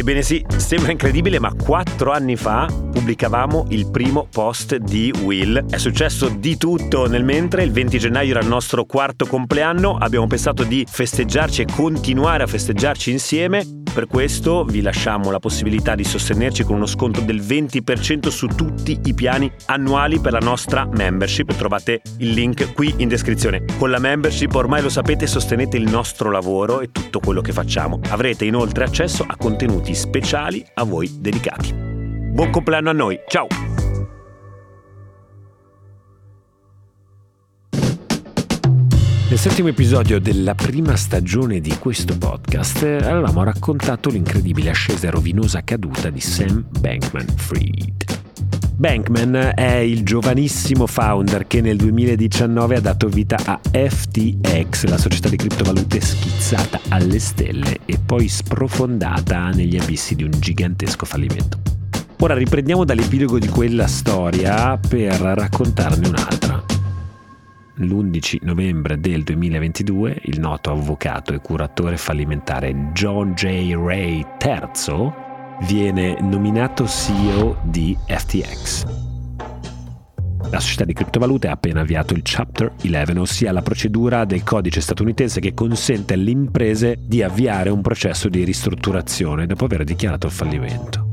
Ebbene sì, sembra incredibile, ma quattro anni fa pubblicavamo il primo post di Will. È successo di tutto nel mentre, il 20 gennaio era il nostro quarto compleanno, abbiamo pensato di festeggiarci e continuare a festeggiarci insieme. Per questo vi lasciamo la possibilità di sostenerci con uno sconto del 20% su tutti i piani annuali per la nostra membership. Trovate il link qui in descrizione. Con la membership ormai lo sapete sostenete il nostro lavoro e tutto quello che facciamo. Avrete inoltre accesso a contenuti speciali a voi dedicati. Buon compleanno a noi, ciao! Nel settimo episodio della prima stagione di questo podcast avevamo raccontato l'incredibile ascesa e rovinosa caduta di Sam Bankman-Fried. Bankman è il giovanissimo founder che nel 2019 ha dato vita a FTX, la società di criptovalute schizzata alle stelle e poi sprofondata negli abissi di un gigantesco fallimento. Ora riprendiamo dall'epilogo di quella storia per raccontarne un'altra. L'11 novembre del 2022 il noto avvocato e curatore fallimentare John J. Ray III viene nominato CEO di FTX. La società di criptovalute ha appena avviato il Chapter 11, ossia la procedura del codice statunitense che consente alle imprese di avviare un processo di ristrutturazione dopo aver dichiarato il fallimento.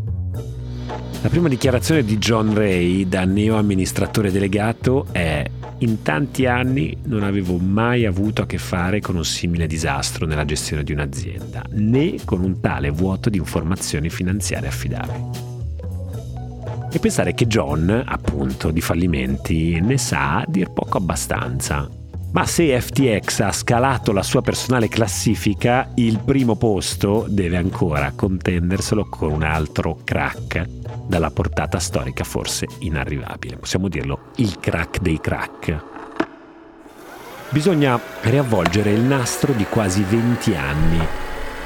La prima dichiarazione di John Ray da neo amministratore delegato è in tanti anni non avevo mai avuto a che fare con un simile disastro nella gestione di un'azienda, né con un tale vuoto di informazioni finanziarie affidabili. E pensare che John, appunto, di fallimenti ne sa dir poco abbastanza. Ma se FTX ha scalato la sua personale classifica, il primo posto deve ancora contenderselo con un altro crack dalla portata storica forse inarrivabile. Possiamo dirlo, il crack dei crack. Bisogna riavvolgere il nastro di quasi 20 anni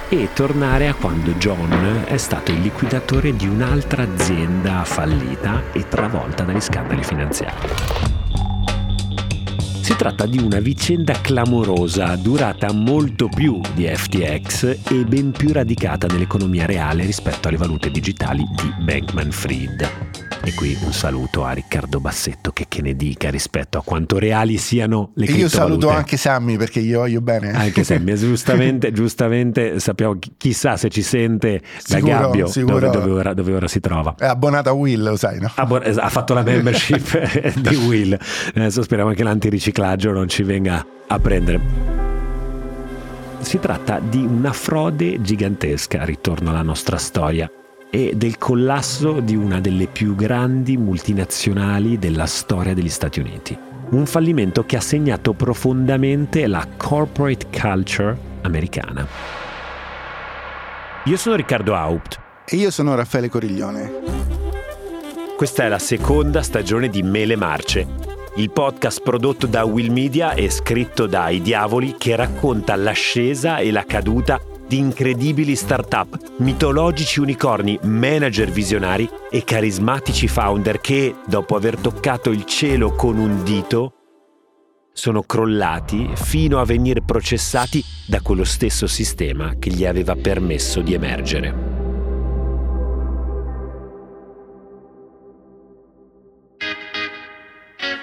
e tornare a quando John è stato il liquidatore di un'altra azienda fallita e travolta dagli scandali finanziari. Si tratta di una vicenda clamorosa, durata molto più di FTX e ben più radicata nell'economia reale rispetto alle valute digitali di Bankman Fried. E qui un saluto a Riccardo Bassetto che, che ne dica rispetto a quanto reali siano le e Io saluto anche Sammy perché io voglio bene. Anche Sammy, giustamente, giustamente sappiamo chissà se ci sente sicuro, da Gabbio sicuro. Dove, dove, ora, dove, ora, si trova. È abbonata a Will, lo sai, no? Abbon- ha fatto la membership di Will. Adesso speriamo che l'antiriciclaggio non ci venga a prendere. Si tratta di una frode gigantesca, ritorno alla nostra storia e del collasso di una delle più grandi multinazionali della storia degli Stati Uniti. Un fallimento che ha segnato profondamente la corporate culture americana. Io sono Riccardo Haupt. E io sono Raffaele Coriglione. Questa è la seconda stagione di Mele Marce, il podcast prodotto da Will Media e scritto da I Diavoli che racconta l'ascesa e la caduta di incredibili start-up, mitologici unicorni, manager visionari e carismatici founder che, dopo aver toccato il cielo con un dito, sono crollati fino a venire processati da quello stesso sistema che gli aveva permesso di emergere.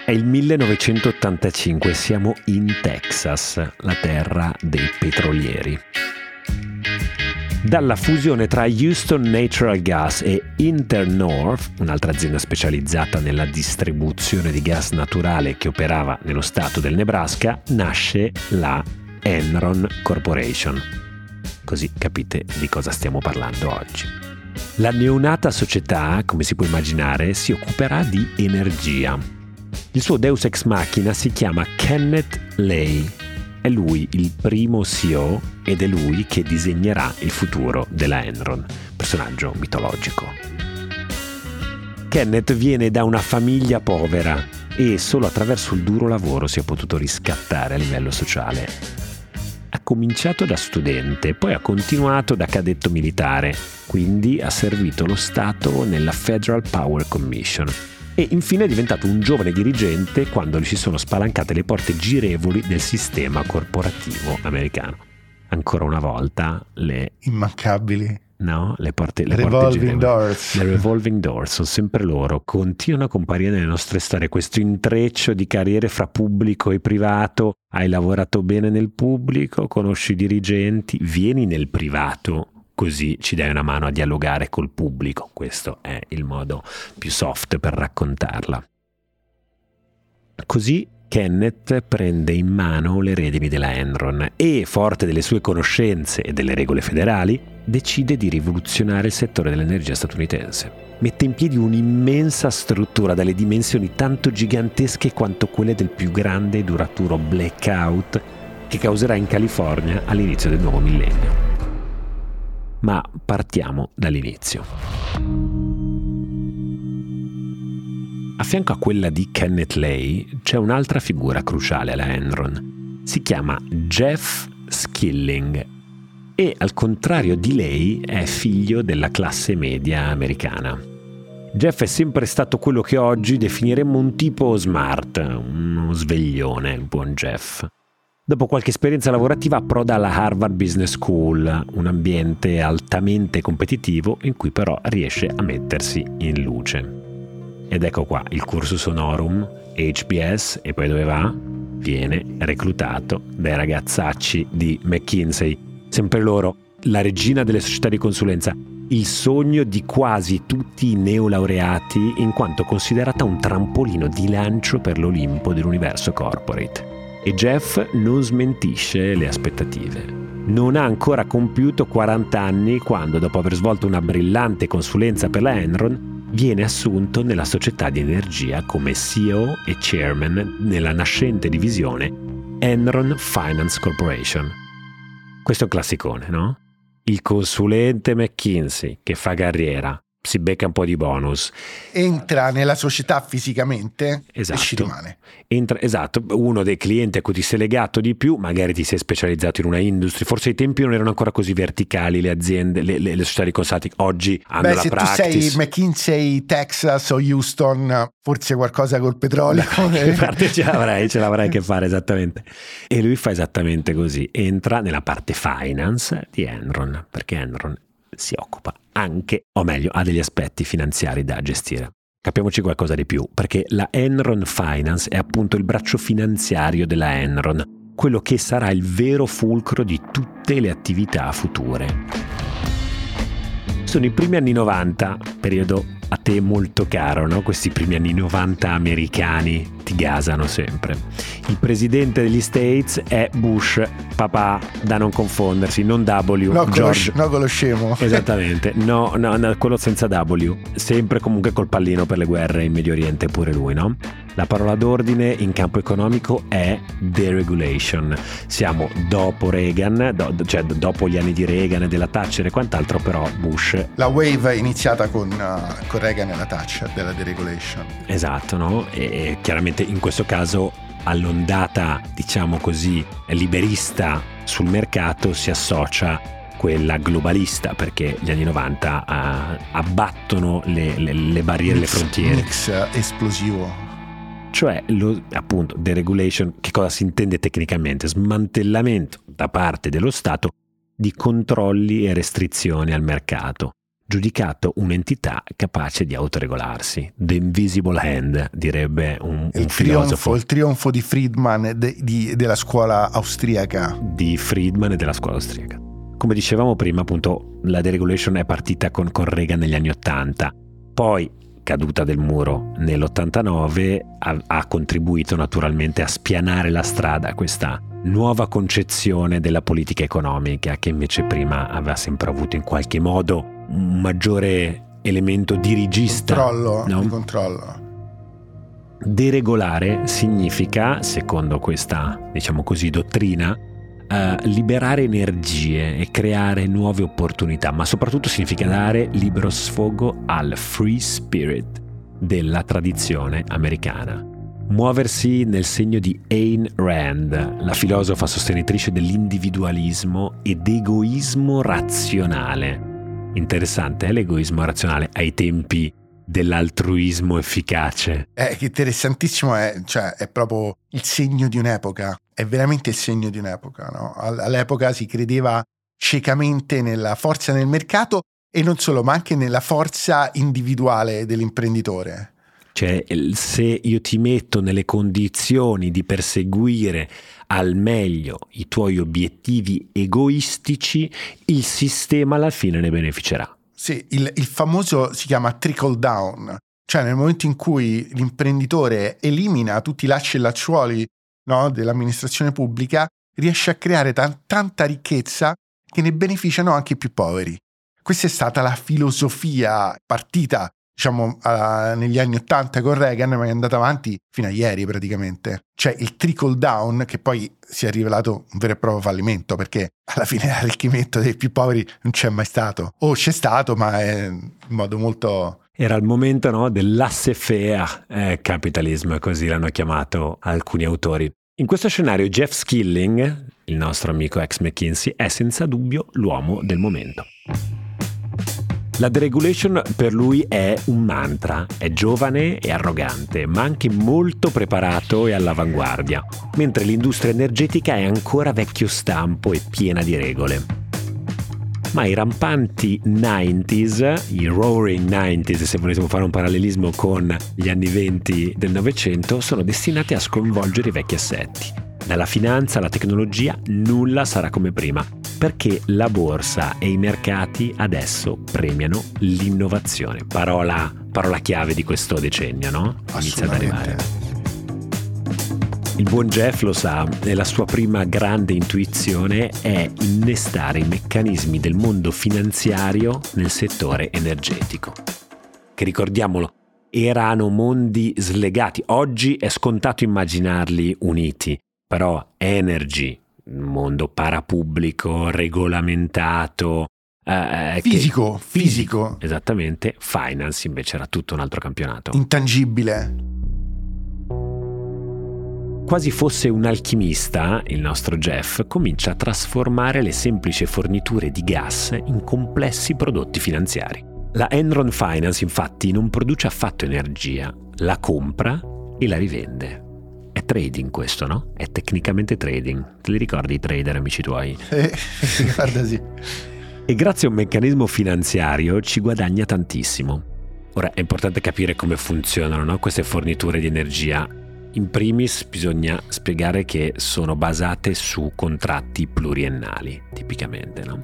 È il 1985, siamo in Texas, la terra dei petrolieri. Dalla fusione tra Houston Natural Gas e Internorth, un'altra azienda specializzata nella distribuzione di gas naturale che operava nello stato del Nebraska, nasce la Enron Corporation. Così capite di cosa stiamo parlando oggi. La neonata società, come si può immaginare, si occuperà di energia. Il suo deus ex machina si chiama Kenneth Lay è lui il primo CEO ed è lui che disegnerà il futuro della Enron, personaggio mitologico. Kenneth viene da una famiglia povera e solo attraverso il duro lavoro si è potuto riscattare a livello sociale. Ha cominciato da studente, poi ha continuato da cadetto militare, quindi ha servito lo Stato nella Federal Power Commission e infine è diventato un giovane dirigente quando gli si sono spalancate le porte girevoli del sistema corporativo americano. Ancora una volta le immancabili no? Le porte, le revolving porte doors. Le revolving doors sono sempre loro. Continuano a comparire nelle nostre storie questo intreccio di carriere fra pubblico e privato. Hai lavorato bene nel pubblico, conosci i dirigenti, vieni nel privato. Così ci dai una mano a dialogare col pubblico. Questo è il modo più soft per raccontarla. Così Kenneth prende in mano le redini della Enron e, forte delle sue conoscenze e delle regole federali, decide di rivoluzionare il settore dell'energia statunitense. Mette in piedi un'immensa struttura dalle dimensioni tanto gigantesche quanto quelle del più grande e duraturo blackout che causerà in California all'inizio del nuovo millennio. Ma partiamo dall'inizio. A fianco a quella di Kenneth Lay c'è un'altra figura cruciale alla Enron. Si chiama Jeff Skilling e al contrario di lei è figlio della classe media americana. Jeff è sempre stato quello che oggi definiremmo un tipo smart, uno sveglione, il buon Jeff. Dopo qualche esperienza lavorativa approda alla Harvard Business School, un ambiente altamente competitivo in cui però riesce a mettersi in luce. Ed ecco qua il cursus honorum, HBS, e poi dove va? Viene reclutato dai ragazzacci di McKinsey, sempre loro, la regina delle società di consulenza, il sogno di quasi tutti i neolaureati in quanto considerata un trampolino di lancio per l'Olimpo dell'universo corporate. E Jeff non smentisce le aspettative. Non ha ancora compiuto 40 anni quando, dopo aver svolto una brillante consulenza per la Enron, viene assunto nella società di energia come CEO e chairman nella nascente divisione Enron Finance Corporation. Questo è un classicone, no? Il consulente McKinsey che fa carriera, si becca un po' di bonus. Entra nella società fisicamente esatto. e ci rimane. Entra, esatto, uno dei clienti a cui ti sei legato di più, magari ti sei specializzato in una industria, forse ai tempi non erano ancora così verticali le aziende, le, le, le società di consulting, oggi hanno Beh, la se practice. tu sei McKinsey, Texas o Houston, forse qualcosa col petrolio. In parte ce l'avrai, ce l'avrai che fare esattamente. E lui fa esattamente così, entra nella parte finance di Enron, perché Enron si occupa anche, o meglio, ha degli aspetti finanziari da gestire. Capiamoci qualcosa di più, perché la Enron Finance è appunto il braccio finanziario della Enron, quello che sarà il vero fulcro di tutte le attività future. Sono i primi anni 90, periodo a te molto caro, no? Questi primi anni 90 americani ti gasano sempre. Il presidente degli States è Bush, papà, da non confondersi, non W. No, George. no con lo scemo. Esattamente, no, no, no, quello senza W. Sempre comunque col pallino per le guerre in Medio Oriente pure lui, no? La parola d'ordine in campo economico è deregulation. Siamo dopo Reagan, do, cioè dopo gli anni di Reagan e della Thatcher e quant'altro, però Bush. La wave è iniziata con, uh, con Reagan e la Thatcher della deregulation. Esatto, no? E chiaramente in questo caso all'ondata, diciamo così, liberista sul mercato si associa quella globalista perché gli anni 90 uh, eh, abbattono le, le, le barriere, mix, le frontiere. Mix esplosivo cioè lo, appunto deregulation, che cosa si intende tecnicamente? Smantellamento da parte dello Stato di controlli e restrizioni al mercato, giudicato un'entità capace di autoregolarsi. The invisible hand, direbbe un, il un trionfo, Il trionfo di Friedman de, di, della scuola austriaca. Di Friedman e della scuola austriaca. Come dicevamo prima, appunto, la deregulation è partita con, con Reagan negli anni Ottanta. Poi caduta del muro nell'89 ha, ha, contribuito naturalmente a spianare la strada a questa nuova concezione della politica economica che invece prima aveva sempre avuto in qualche modo un maggiore elemento dirigista. Controllo, no? di controllo. Deregolare significa, secondo questa, diciamo così, dottrina, uh, liberare energie e creare nuove opportunità, ma soprattutto significa dare libero sfogo al free spirit della tradizione americana. Muoversi nel segno di Ayn Rand, la filosofa sostenitrice dell'individualismo ed egoismo razionale. Interessante, eh, l'egoismo razionale ai tempi dell'altruismo efficace. È interessantissimo, è, cioè, è proprio il segno di un'epoca, è veramente il segno di un'epoca. No? All'epoca si credeva ciecamente nella forza nel mercato e non solo, ma anche nella forza individuale dell'imprenditore. Cioè, se io ti metto nelle condizioni di perseguire al meglio i tuoi obiettivi egoistici, il sistema alla fine ne beneficerà. Sì, il, il famoso si chiama trickle down, cioè nel momento in cui l'imprenditore elimina tutti i lacci e lacciuoli no, dell'amministrazione pubblica, riesce a creare t- tanta ricchezza che ne beneficiano anche i più poveri. Questa è stata la filosofia partita diciamo uh, negli anni 80 con Reagan ma è andata avanti fino a ieri praticamente cioè il trickle down che poi si è rivelato un vero e proprio fallimento perché alla fine l'arricchimento dei più poveri non c'è mai stato o c'è stato ma è in modo molto era il momento no, dell'assefea eh, capitalismo, così l'hanno chiamato alcuni autori. In questo scenario Jeff Skilling, il nostro amico ex McKinsey, è senza dubbio l'uomo del momento. La deregulation per lui è un mantra, è giovane e arrogante, ma anche molto preparato e all'avanguardia, mentre l'industria energetica è ancora vecchio stampo e piena di regole. Ma i rampanti 90s, i roaring 90s, se volessimo fare un parallelismo con gli anni 20 del Novecento, sono destinati a sconvolgere i vecchi assetti dalla finanza alla tecnologia nulla sarà come prima, perché la borsa e i mercati adesso premiano l'innovazione. Parola, parola chiave di questo decennio, no? Inizia ad arrivare. Il buon Jeff lo sa e la sua prima grande intuizione è innestare i meccanismi del mondo finanziario nel settore energetico. Che ricordiamolo, erano mondi slegati, oggi è scontato immaginarli uniti, però energy, mondo parapubblico, regolamentato, eh, fisico, che, fisico. Esattamente, finance invece era tutto un altro campionato. Intangibile. Quasi fosse un alchimista, il nostro Jeff comincia a trasformare le semplici forniture di gas in complessi prodotti finanziari. La Enron Finance infatti non produce affatto energia, la compra e la rivende. Trading questo, no? È tecnicamente trading. Te li ricordi i trader, amici tuoi? Eh, guarda sì. E grazie a un meccanismo finanziario ci guadagna tantissimo. Ora è importante capire come funzionano no? queste forniture di energia. In primis bisogna spiegare che sono basate su contratti pluriennali, tipicamente, no?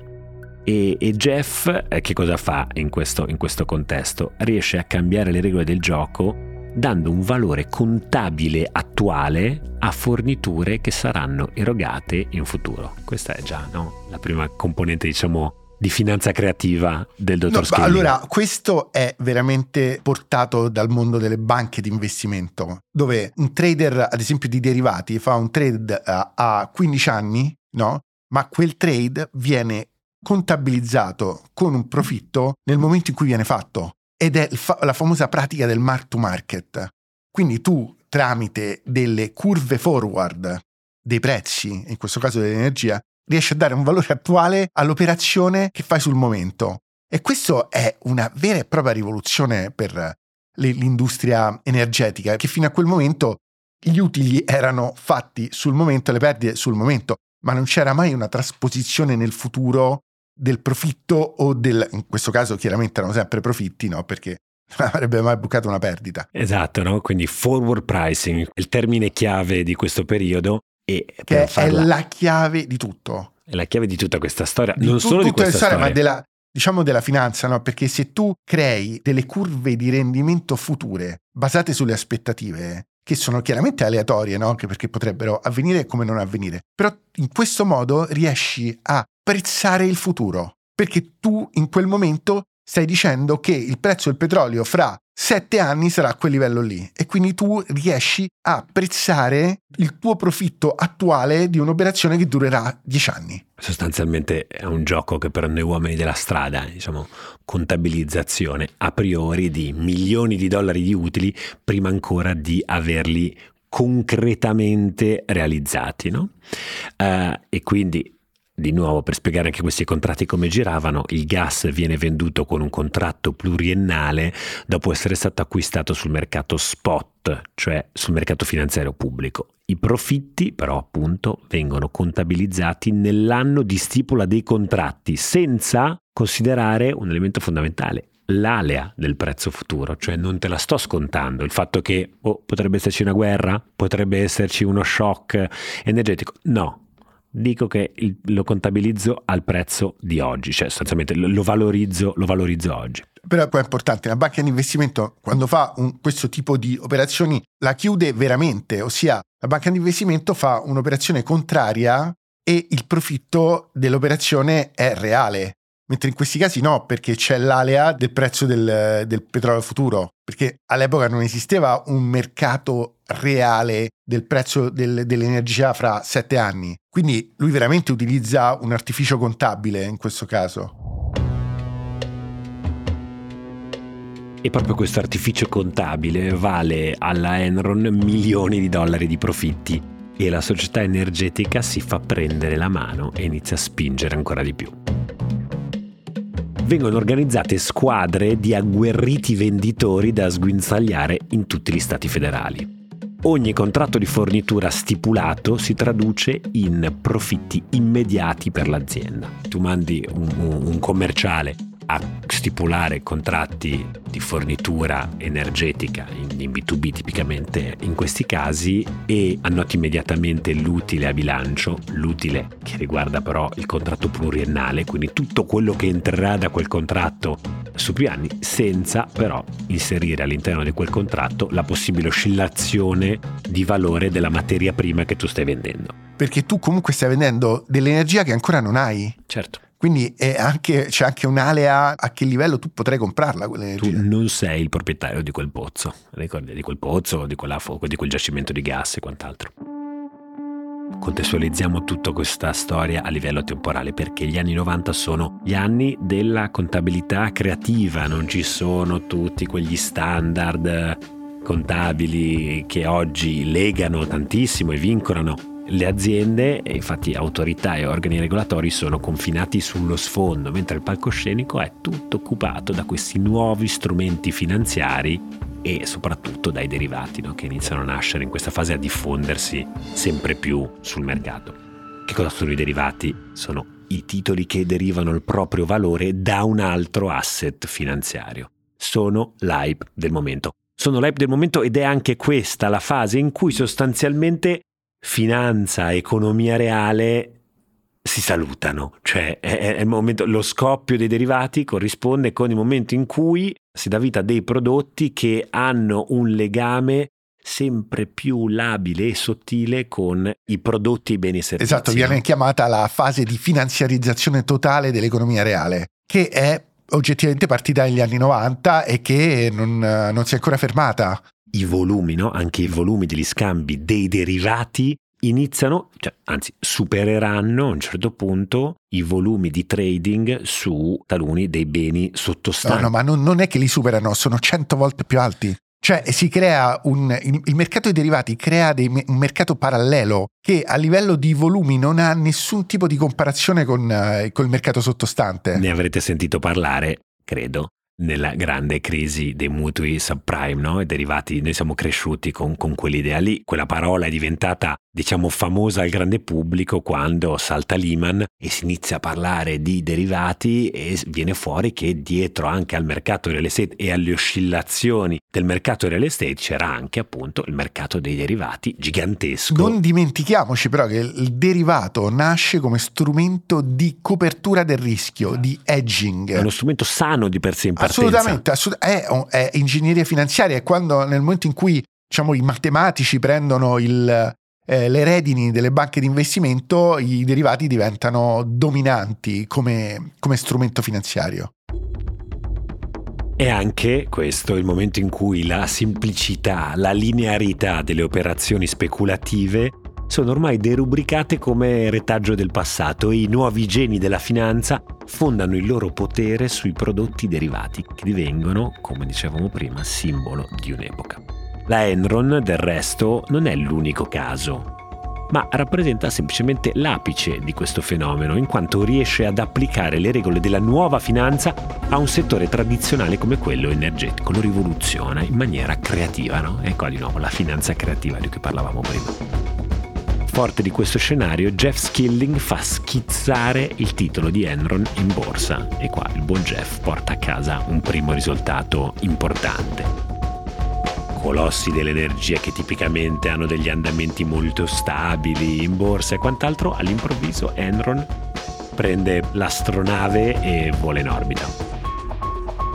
E, e, Jeff eh, che cosa fa in questo, in questo contesto? Riesce a cambiare le regole del gioco dando un valore contabile attuale a forniture che saranno erogate in futuro. Questa è già no? la prima componente, diciamo, di finanza creativa del dottor no, Allora, questo è veramente portato dal mondo delle banche di investimento, dove un trader, ad esempio di derivati, fa un trade a, a 15 anni, no? Ma quel trade viene contabilizzato con un profitto nel momento in cui viene fatto ed è la famosa pratica del mark to market. Quindi tu tramite delle curve forward dei prezzi, in questo caso dell'energia, riesci a dare un valore attuale all'operazione che fai sul momento. E questo è una vera e propria rivoluzione per l'industria energetica, che fino a quel momento gli utili erano fatti sul momento, le perdite sul momento, ma non c'era mai una trasposizione nel futuro del profitto o del, in questo caso chiaramente erano sempre profitti, no? Perché non avrebbe mai bucato una perdita. Esatto, no? Quindi forward pricing, il termine chiave di questo periodo. E che farla... è la chiave di tutto. È la chiave di tutta questa storia, di non tu, solo di questa storia, storia, ma della, diciamo della finanza, no? Perché se tu crei delle curve di rendimento future basate sulle aspettative, che sono chiaramente aleatorie, no? Anche perché potrebbero avvenire come non avvenire, però in questo modo riesci a prezzare il futuro, perché tu in quel momento stai dicendo che il prezzo del petrolio fra sette anni sarà a quel livello lì e quindi tu riesci a prezzare il tuo profitto attuale di un'operazione che durerà dieci anni. Sostanzialmente è un gioco che per noi uomini della strada, diciamo, contabilizzazione a priori di milioni di dollari di utili prima ancora di averli concretamente realizzati. No? Uh, e quindi di nuovo, per spiegare anche questi contratti come giravano, il gas viene venduto con un contratto pluriennale dopo essere stato acquistato sul mercato spot, cioè sul mercato finanziario pubblico. I profitti però appunto vengono contabilizzati nell'anno di stipula dei contratti senza considerare un elemento fondamentale, l'alea del prezzo futuro, cioè non te la sto scontando, il fatto che oh, potrebbe esserci una guerra, potrebbe esserci uno shock energetico, no, dico che lo contabilizzo al prezzo di oggi, cioè sostanzialmente lo valorizzo, lo valorizzo oggi. Però poi è importante, la banca di investimento quando fa un, questo tipo di operazioni la chiude veramente, ossia la banca di investimento fa un'operazione contraria e il profitto dell'operazione è reale. Mentre in questi casi no, perché c'è l'alea del prezzo del, del, petrolio futuro, perché all'epoca non esisteva un mercato reale del prezzo del, dell'energia fra sette anni. Quindi lui veramente utilizza un artificio contabile in questo caso. E proprio questo artificio contabile vale alla Enron milioni di dollari di profitti e la società energetica si fa prendere la mano e inizia a spingere ancora di più vengono organizzate squadre di agguerriti venditori da sguinzagliare in tutti gli stati federali. Ogni contratto di fornitura stipulato si traduce in profitti immediati per l'azienda. Tu mandi un, un commerciale a stipulare contratti di fornitura energetica in, in, B2B tipicamente in questi casi e annoti immediatamente l'utile a bilancio, l'utile che riguarda però il contratto pluriennale, quindi tutto quello che entrerà da quel contratto su più anni, senza però inserire all'interno di quel contratto la possibile oscillazione di valore della materia prima che tu stai vendendo. Perché tu comunque stai vendendo dell'energia che ancora non hai. Certo. Quindi anche, c'è anche un'alea a che livello tu potrai comprarla. Tu non sei il proprietario di quel pozzo, ricordi, di quel pozzo, di, quella, di quel giacimento di gas e quant'altro. Contestualizziamo tutta questa storia a livello temporale perché gli anni 90 sono gli anni della contabilità creativa, non ci sono tutti quegli standard contabili che oggi legano tantissimo e vincolano le aziende, infatti autorità e organi regolatori, sono confinati sullo sfondo, mentre il palcoscenico è tutto occupato da questi nuovi strumenti finanziari e soprattutto dai derivati no? che iniziano a nascere in questa fase a diffondersi sempre più sul mercato. Che cosa sono i derivati? Sono i titoli che derivano il proprio valore da un altro asset finanziario. Sono l'hype del momento. Sono l'hype del momento ed è anche questa la fase in cui sostanzialmente finanza, economia reale si salutano, cioè è, è momento, lo scoppio dei derivati corrisponde con il momento in cui si dà vita a dei prodotti che hanno un legame sempre più labile e sottile con i prodotti e i beni e servizi. Esatto, viene chiamata la fase di finanziarizzazione totale dell'economia reale, che è oggettivamente partita negli anni 90 e che non, non si è ancora fermata i volumi, no? anche i volumi degli scambi dei derivati iniziano, cioè, anzi supereranno a un certo punto i volumi di trading su taluni dei beni sottostanti. No, no, ma non, non è che li superano, sono 100 volte più alti. Cioè si crea un, il, il, mercato dei derivati crea dei, un mercato parallelo che a livello di volumi non ha nessun tipo di comparazione con, uh, con il mercato sottostante. Ne avrete sentito parlare, credo nella grande crisi dei mutui subprime no? derivati, noi siamo cresciuti con, con quell'idea lì, quella parola è diventata diciamo famosa al grande pubblico quando salta Lehman e si inizia a parlare di derivati e viene fuori che dietro anche al mercato real estate e alle oscillazioni del mercato real estate c'era anche appunto il mercato dei derivati gigantesco. Non dimentichiamoci però che il derivato nasce come strumento di copertura del rischio, di hedging. È uno strumento sano di per sé in partenza. Assolutamente, assolut- è, è ingegneria finanziaria, è quando nel momento in cui diciamo, i matematici prendono il, eh, le redini delle banche di investimento, i derivati diventano dominanti come, come strumento finanziario. È anche questo il momento in cui la semplicità, la linearità delle operazioni speculative sono ormai derubricate come retaggio del passato e i nuovi geni della finanza fondano il loro potere sui prodotti derivati che divengono, come dicevamo prima, simbolo di un'epoca. La Enron, del resto, non è l'unico caso. ma rappresenta semplicemente l'apice di questo fenomeno, in quanto riesce ad applicare le regole della nuova finanza a un settore tradizionale come quello energetico, lo rivoluziona in maniera creativa, no? E qua di nuovo la finanza creativa di cui parlavamo prima. Forte di questo scenario, Jeff Skilling fa schizzare il titolo di Enron in borsa e qua il buon Jeff porta a casa un primo risultato importante colossi dell'energia che tipicamente hanno degli andamenti molto stabili in borsa e quant'altro, all'improvviso Enron prende l'astronave e vola in orbita.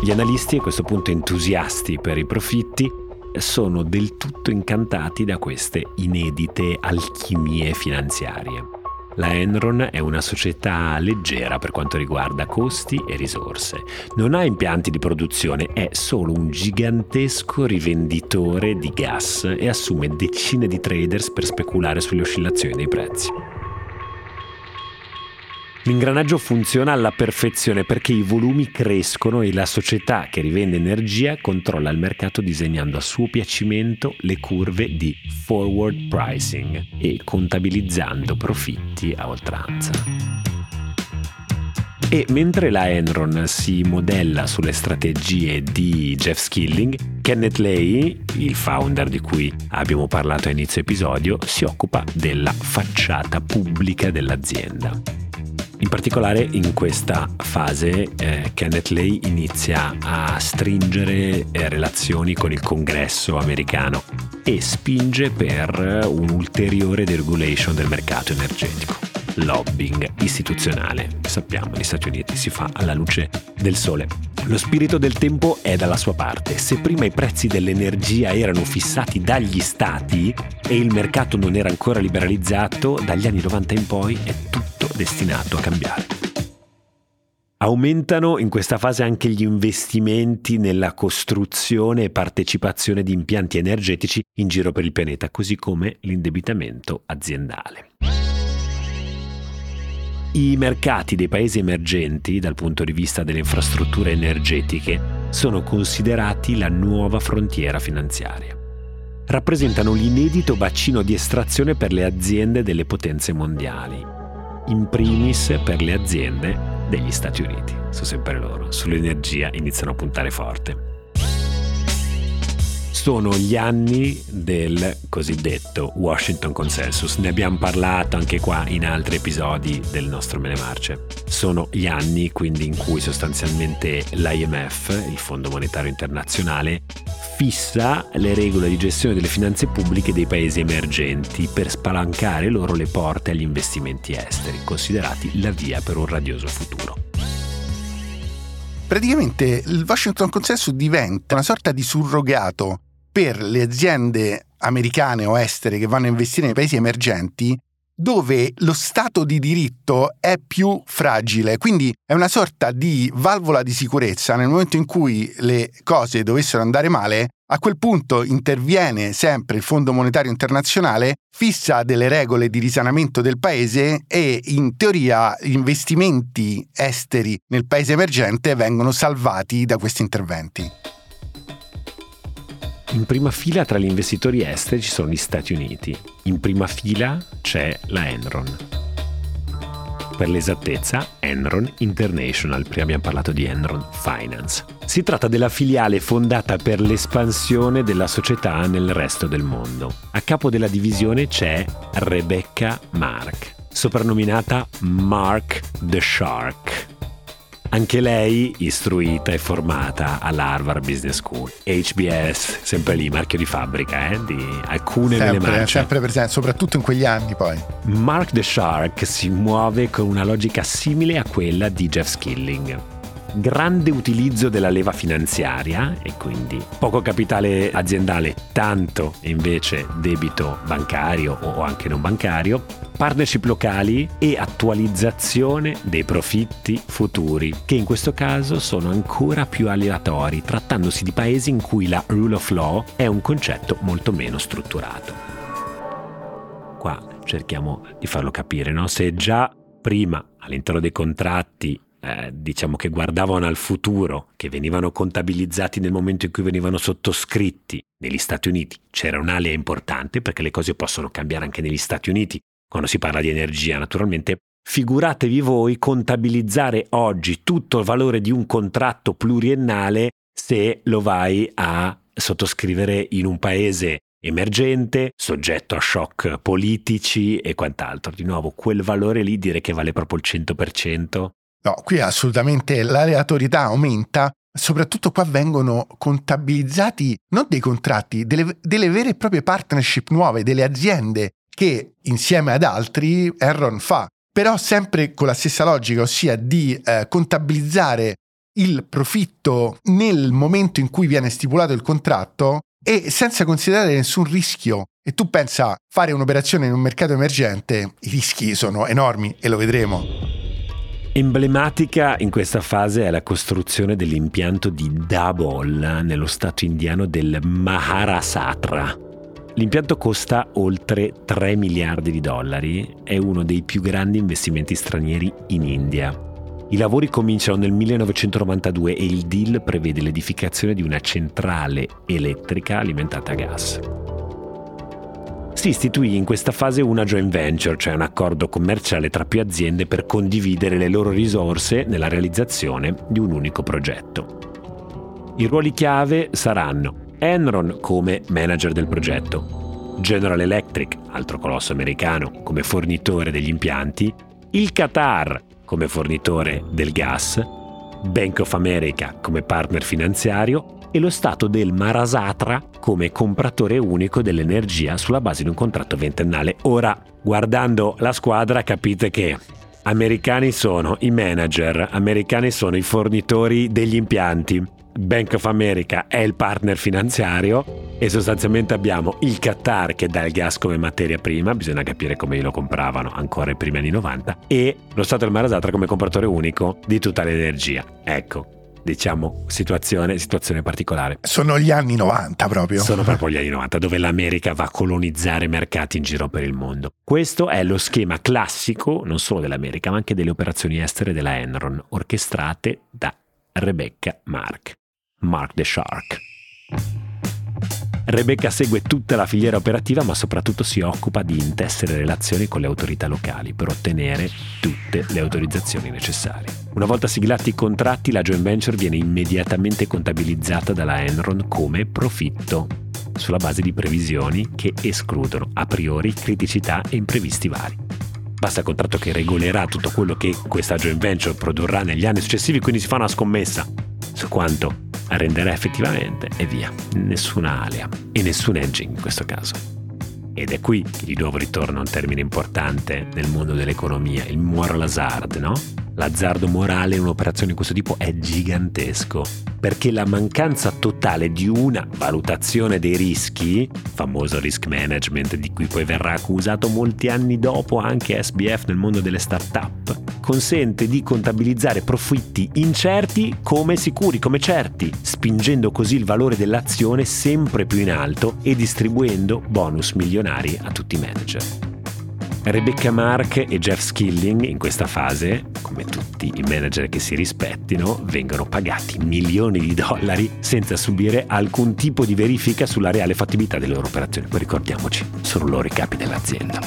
Gli analisti a questo punto entusiasti per i profitti sono del tutto incantati da queste inedite alchimie finanziarie. La Enron è una società leggera per quanto riguarda costi e risorse. Non ha impianti di produzione, è solo un gigantesco rivenditore di gas e assume decine di traders per speculare sulle oscillazioni dei prezzi. L'ingranaggio funziona alla perfezione perché i volumi crescono e la società che rivende energia controlla il mercato disegnando a suo piacimento le curve di forward pricing e contabilizzando profitti a oltranza. E mentre la Enron si modella sulle strategie di Jeff Skilling, Kenneth Lay, il founder di cui abbiamo parlato a inizio episodio, si occupa della facciata pubblica dell'azienda. In particolare in questa fase eh, Kenneth Lay inizia a stringere eh, relazioni con il congresso americano e spinge per un'ulteriore deregulation del mercato energetico. Lobbying istituzionale. Sappiamo, negli Stati Uniti si fa alla luce del sole. Lo spirito del tempo è dalla sua parte. Se prima i prezzi dell'energia erano fissati dagli stati e il mercato non era ancora liberalizzato, dagli anni 90 in poi è tutto destinato a cambiare. Aumentano in questa fase anche gli investimenti nella costruzione e partecipazione di impianti energetici in giro per il pianeta, così come l'indebitamento aziendale. I mercati dei paesi emergenti, dal punto di vista delle infrastrutture energetiche, sono considerati la nuova frontiera finanziaria. Rappresentano l'inedito bacino di estrazione per le aziende delle potenze mondiali in primis per le aziende degli Stati Uniti. Sono sempre loro, sull'energia iniziano a puntare forte. Sono gli anni del cosiddetto Washington Consensus, ne abbiamo parlato anche qua in altri episodi del nostro Mele Marce. Sono gli anni quindi in cui sostanzialmente l'IMF, il Fondo Monetario Internazionale, fissa le regole di gestione delle finanze pubbliche dei paesi emergenti per spalancare loro le porte agli investimenti esteri, considerati la via per un radioso futuro. Praticamente il Washington Consensus diventa una sorta di surrogato per le aziende americane o estere che vanno a investire nei paesi emergenti dove lo stato di diritto è più fragile, quindi è una sorta di valvola di sicurezza nel momento in cui le cose dovessero andare male, a quel punto interviene sempre il Fondo Monetario Internazionale, fissa delle regole di risanamento del paese e in teoria gli investimenti esteri nel paese emergente vengono salvati da questi interventi. In prima fila tra gli investitori esteri ci sono gli Stati Uniti, in prima fila c'è la Enron. Per l'esattezza, Enron International, prima abbiamo parlato di Enron Finance. Si tratta della filiale fondata per l'espansione della società nel resto del mondo. A capo della divisione c'è Rebecca Mark, soprannominata Mark the Shark anche lei istruita e formata all'Harvard Business School. HBS, sempre lì, marchio di fabbrica, eh, di alcune sempre, delle marce. Sempre presente, soprattutto in quegli anni poi. Mark the Shark si muove con una logica simile a quella di Jeff Skilling grande utilizzo della leva finanziaria e quindi poco capitale aziendale, tanto invece debito bancario o anche non bancario, partnership locali e attualizzazione dei profitti futuri, che in questo caso sono ancora più aleatori, trattandosi di paesi in cui la rule of law è un concetto molto meno strutturato. Qua cerchiamo di farlo capire, no? Se già prima all'interno dei contratti eh, diciamo che guardavano al futuro, che venivano contabilizzati nel momento in cui venivano sottoscritti negli Stati Uniti, c'era un'alea importante perché le cose possono cambiare anche negli Stati Uniti, quando si parla di energia naturalmente. Figuratevi voi contabilizzare oggi tutto il valore di un contratto pluriennale se lo vai a sottoscrivere in un paese emergente, soggetto a shock politici e quant'altro. Di nuovo, quel valore lì dire che vale proprio il 100%. No, qui assolutamente l'aleatorietà aumenta, soprattutto qua vengono contabilizzati non dei contratti, delle, delle vere e proprie partnership nuove, delle aziende che insieme ad altri Enron fa, però sempre con la stessa logica, ossia di eh, contabilizzare il profitto nel momento in cui viene stipulato il contratto e senza considerare nessun rischio. E tu pensa fare un'operazione in un mercato emergente, i rischi sono enormi e lo vedremo. Emblematica in questa fase è la costruzione dell'impianto di Dabol nello stato indiano del Maharashtra. L'impianto costa oltre 3 miliardi di dollari, è uno dei più grandi investimenti stranieri in India. I lavori cominciano nel 1992 e il deal prevede l'edificazione di una centrale elettrica alimentata a gas. Si istituì in questa fase una joint venture, cioè un accordo commerciale tra più aziende per condividere le loro risorse nella realizzazione di un unico progetto. I ruoli chiave saranno Enron come manager del progetto, General Electric, altro colosso americano, come fornitore degli impianti, il Qatar come fornitore del gas, Bank of America come partner finanziario e lo Stato del Marasatra come compratore unico dell'energia sulla base di un contratto ventennale. Ora, guardando la squadra, capite che americani sono i manager, americani sono i fornitori degli impianti, Bank of America è il partner finanziario e sostanzialmente abbiamo il Qatar che dà il gas come materia prima, bisogna capire come lo compravano ancora i primi anni 90, e lo Stato del Marasatra come compratore unico di tutta l'energia. Ecco, diciamo, situazione, situazione, particolare. Sono gli anni 90 proprio. Sono proprio gli anni 90, dove l'America va a colonizzare mercati in giro per il mondo. Questo è lo schema classico, non solo dell'America, ma anche delle operazioni estere della Enron, orchestrate da Rebecca Mark. Mark the Shark. Rebecca segue tutta la filiera operativa ma soprattutto si occupa di intessere relazioni con le autorità locali per ottenere tutte le autorizzazioni necessarie. Una volta siglati i contratti la joint venture viene immediatamente contabilizzata dalla Enron come profitto sulla base di previsioni che escludono a priori criticità e imprevisti vari. Basta il contratto che regolerà tutto quello che questa joint venture produrrà negli anni successivi, quindi si fa una scommessa su quanto arrenderà effettivamente e via. Nessuna alea e nessun edging in questo caso. Ed è qui che di nuovo ritorna un termine importante nel mondo dell'economia, il moral hazard, no? L'azzardo morale in un'operazione di questo tipo è gigantesco, perché la mancanza totale di una valutazione dei rischi, famoso risk management di cui poi verrà accusato molti anni dopo anche SBF nel mondo delle start-up, consente di contabilizzare profitti incerti come sicuri, come certi, spingendo così il valore dell'azione sempre più in alto e distribuendo bonus milionari a tutti i manager. Rebecca Mark e Jeff Skilling in questa fase, come tutti i manager che si rispettino, vengono pagati milioni di dollari senza subire alcun tipo di verifica sulla reale fattibilità delle loro operazioni. Poi ricordiamoci, sono loro i capi dell'azienda.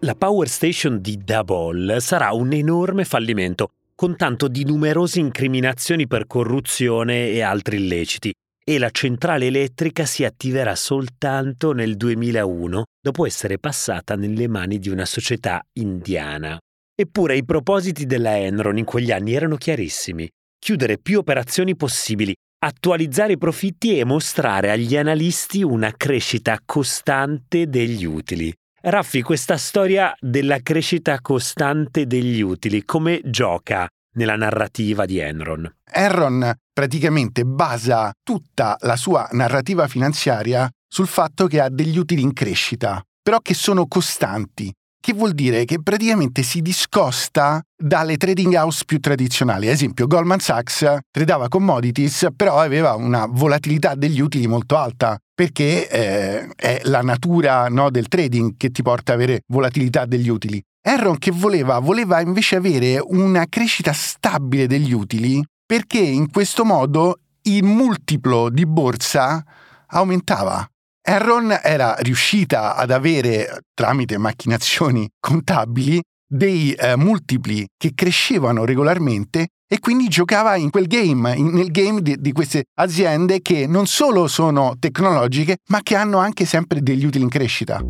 La Power Station di Dabol sarà un enorme fallimento, con tanto di numerose incriminazioni per corruzione e altri illeciti, e la centrale elettrica si attiverà soltanto nel 2001, dopo essere passata nelle mani di una società indiana. Eppure i propositi della Enron in quegli anni erano chiarissimi. Chiudere più operazioni possibili, attualizzare i profitti e mostrare agli analisti una crescita costante degli utili. Raffi, questa storia della crescita costante degli utili, come gioca nella narrativa di Enron? Enron praticamente basa tutta la sua narrativa finanziaria sul fatto che ha degli utili in crescita, però che sono costanti. Che vuol dire che praticamente si discosta dalle trading house più tradizionali. Ad esempio, Goldman Sachs tradava commodities, però aveva una volatilità degli utili molto alta, perché eh, è la natura no, del trading che ti porta ad avere volatilità degli utili. Enron che voleva? Voleva invece avere una crescita stabile degli utili perché in questo modo il multiplo di borsa aumentava. Enron era riuscita ad avere, tramite macchinazioni contabili, dei eh, multipli che crescevano regolarmente e quindi giocava in quel game, in, nel game di, di, queste aziende che non solo sono tecnologiche, ma che hanno anche sempre degli utili in crescita.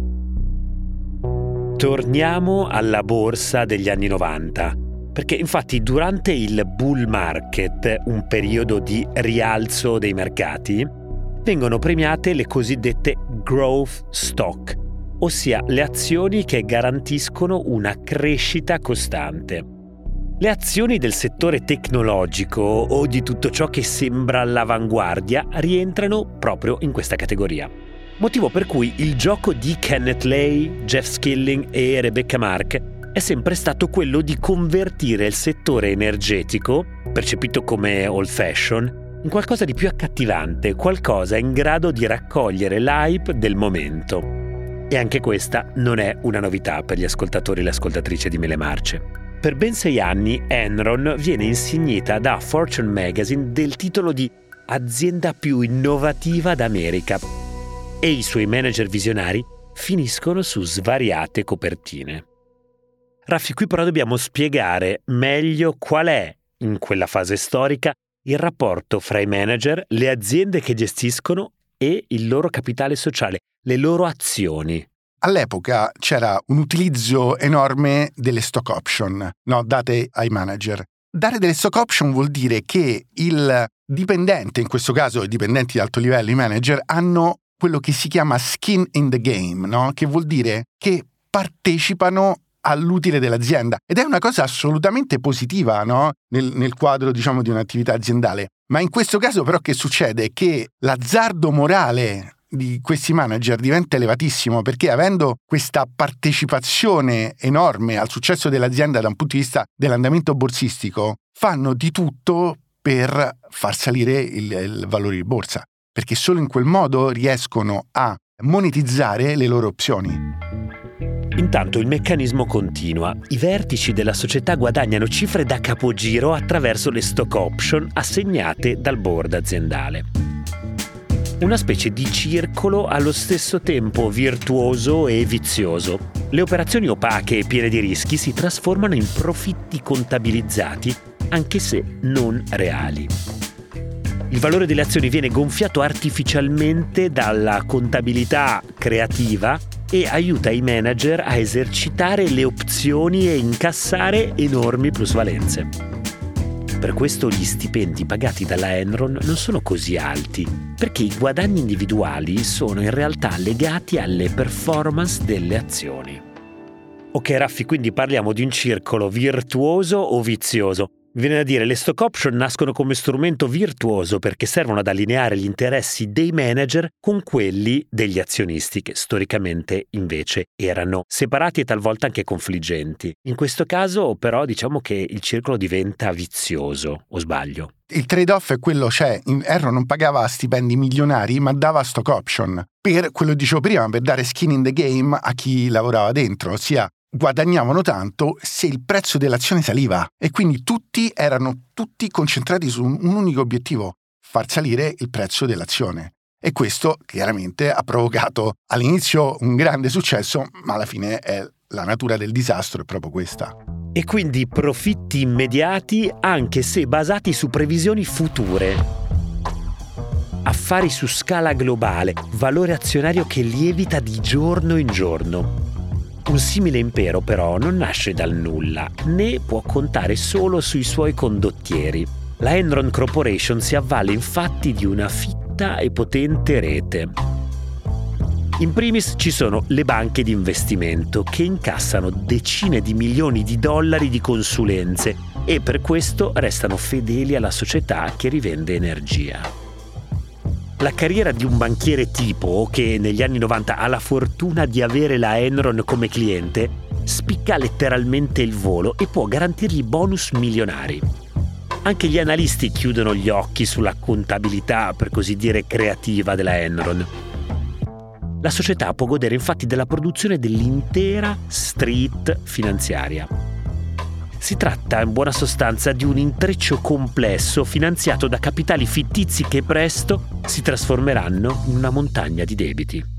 Torniamo alla borsa degli anni 90, perché infatti durante il bull market, un periodo di rialzo dei mercati, vengono premiate le cosiddette growth stock, ossia le azioni che garantiscono una crescita costante. Le azioni del settore tecnologico o di tutto ciò che sembra all'avanguardia rientrano proprio in questa categoria. Motivo per cui il gioco di Kenneth Lay, Jeff Skilling e Rebecca Mark è sempre stato quello di convertire il settore energetico, percepito come old fashion, in qualcosa di più accattivante, qualcosa in grado di raccogliere l'hype del momento. E anche questa non è una novità per gli ascoltatori e le ascoltatrici di Mele Marce. Per ben sei anni Enron viene insignita da Fortune Magazine del titolo di azienda più innovativa d'America e i suoi manager visionari finiscono su svariate copertine. Raffi, qui però dobbiamo spiegare meglio qual è, in quella fase storica, il rapporto fra i manager, le aziende che gestiscono e il loro capitale sociale, le loro azioni. All'epoca c'era un utilizzo enorme delle stock option no, date ai manager. Dare delle stock option vuol dire che il dipendente, in questo caso i dipendenti di alto livello, i manager, hanno quello che si chiama skin in the game, no? che vuol dire che partecipano all'utile dell'azienda ed è una cosa assolutamente positiva no? nel, nel, quadro diciamo, di un'attività aziendale. Ma in questo caso però che succede? Che l'azzardo morale di questi manager diventa elevatissimo perché avendo questa partecipazione enorme al successo dell'azienda da un punto di vista dell'andamento borsistico, fanno di tutto per far salire il, il valore di borsa perché solo in quel modo riescono a monetizzare le loro opzioni. Intanto il meccanismo continua. I vertici della società guadagnano cifre da capogiro attraverso le stock option assegnate dal board aziendale. Una specie di circolo allo stesso tempo virtuoso e vizioso. Le operazioni opache e piene di rischi si trasformano in profitti contabilizzati, anche se non reali. Il valore delle azioni viene gonfiato artificialmente dalla contabilità creativa e aiuta i manager a esercitare le opzioni e incassare enormi plusvalenze. Per questo gli stipendi pagati dalla Enron non sono così alti, perché i guadagni individuali sono in realtà legati alle performance delle azioni. Ok Raffi, quindi parliamo di un circolo virtuoso o vizioso? Viene da dire, le stock option nascono come strumento virtuoso perché servono ad allineare gli interessi dei manager con quelli degli azionisti, che storicamente invece erano separati e talvolta anche confliggenti. In questo caso, però, diciamo che il circolo diventa vizioso, o sbaglio? Il trade-off è quello, cioè Erro non pagava stipendi milionari, ma dava stock option. Per quello che dicevo prima, per dare skin in the game a chi lavorava dentro, ossia guadagnavano tanto se il prezzo dell'azione saliva e quindi tutti erano tutti concentrati su un, unico obiettivo, far salire il prezzo dell'azione. E questo chiaramente ha provocato all'inizio un grande successo, ma alla fine è la natura del disastro è proprio questa. E quindi profitti immediati anche se basati su previsioni future. Affari su scala globale, valore azionario che lievita di giorno in giorno. Un simile impero però non nasce dal nulla, né può contare solo sui suoi condottieri. La Enron Corporation si avvale infatti di una fitta e potente rete. In primis ci sono le banche di investimento che incassano decine di milioni di dollari di consulenze e per questo restano fedeli alla società che rivende energia. La carriera di un banchiere tipo, che negli anni 90 ha la fortuna di avere la Enron come cliente, spicca letteralmente il volo e può garantirgli bonus milionari. Anche gli analisti chiudono gli occhi sulla contabilità, per così dire, creativa della Enron. La società può godere infatti della produzione dell'intera street finanziaria. Si tratta in buona sostanza di un intreccio complesso finanziato da capitali fittizi che presto si trasformeranno in una montagna di debiti.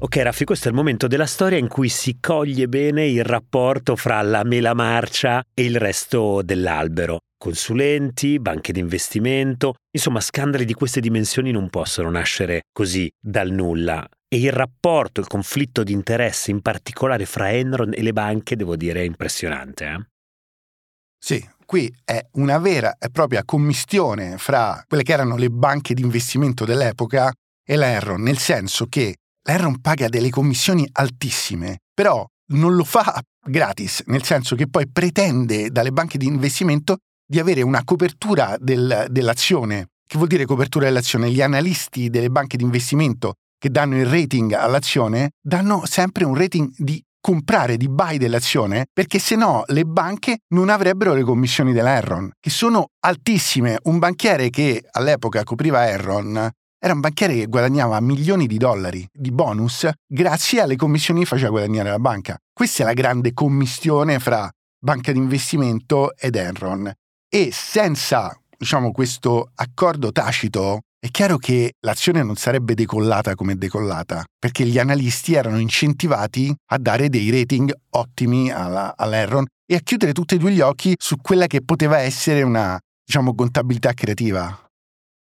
Ok Raffi, questo è il momento della storia in cui si coglie bene il rapporto fra la mela marcia e il resto dell'albero. Consulenti, banche di investimento, insomma scandali di queste dimensioni non possono nascere così dal nulla. E il rapporto, il conflitto di interesse in particolare fra Enron e le banche, devo dire, è impressionante. Eh? Sì, qui è una vera e propria commistione fra quelle che erano le banche di investimento dell'epoca e l'Enron, nel senso che l'Enron paga delle commissioni altissime, però non lo fa gratis, nel senso che poi pretende dalle banche di investimento di avere una copertura del, dell'azione. Che vuol dire copertura dell'azione? Gli analisti delle banche di investimento che danno il rating all'azione danno sempre un rating di comprare di buy dell'azione perché se no le banche non avrebbero le commissioni dell'Enron, che sono altissime. Un banchiere che all'epoca copriva Enron era un banchiere che guadagnava milioni di dollari di bonus grazie alle commissioni che faceva guadagnare la banca. Questa è la grande commissione fra banca di investimento ed Enron. E senza, diciamo, questo accordo tacito è chiaro che l'azione non sarebbe decollata come è decollata, perché gli analisti erano incentivati a dare dei rating ottimi alla, all'Enron e a chiudere tutti e due gli occhi su quella che poteva essere una, diciamo, contabilità creativa.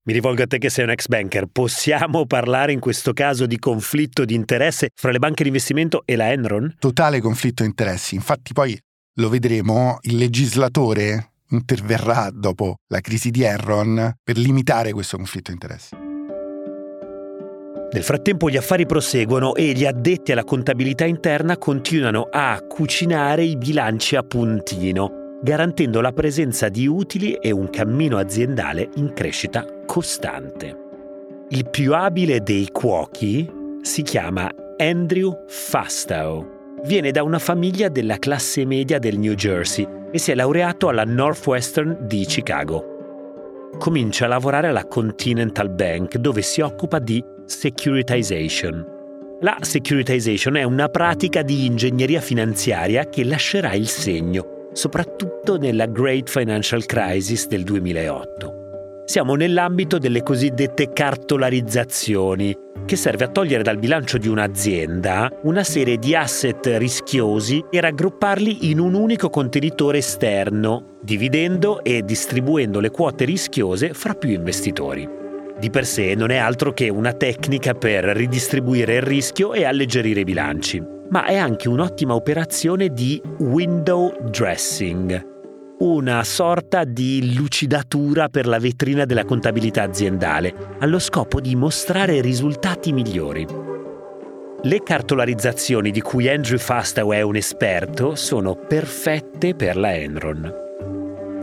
Mi rivolgo a te che sei un ex banker. Possiamo parlare in questo caso di conflitto di interesse fra le banche di investimento e la Enron? Totale conflitto di interessi. Infatti poi lo vedremo, il legislatore interverrà dopo la crisi di Enron per limitare questo conflitto di interessi. Nel frattempo gli affari proseguono e gli addetti alla contabilità interna continuano a cucinare i bilanci a puntino, garantendo la presenza di utili e un cammino aziendale in crescita costante. Il più abile dei cuochi si chiama Andrew Fastow. Viene da una famiglia della classe media del New Jersey e si è laureato alla Northwestern di Chicago. Comincia a lavorare alla Continental Bank dove si occupa di securitization. La securitization è una pratica di ingegneria finanziaria che lascerà il segno, soprattutto nella Great Financial Crisis del 2008. Siamo nell'ambito delle cosiddette cartolarizzazioni, che serve a togliere dal bilancio di un'azienda una serie di asset rischiosi e raggrupparli in un unico contenitore esterno, dividendo e distribuendo le quote rischiose fra più investitori. Di per sé non è altro che una tecnica per ridistribuire il rischio e alleggerire i bilanci, ma è anche un'ottima operazione di window dressing, una sorta di lucidatura per la vetrina della contabilità aziendale, allo scopo di mostrare risultati migliori. Le cartolarizzazioni di cui Andrew Fastow è un esperto sono perfette per la Enron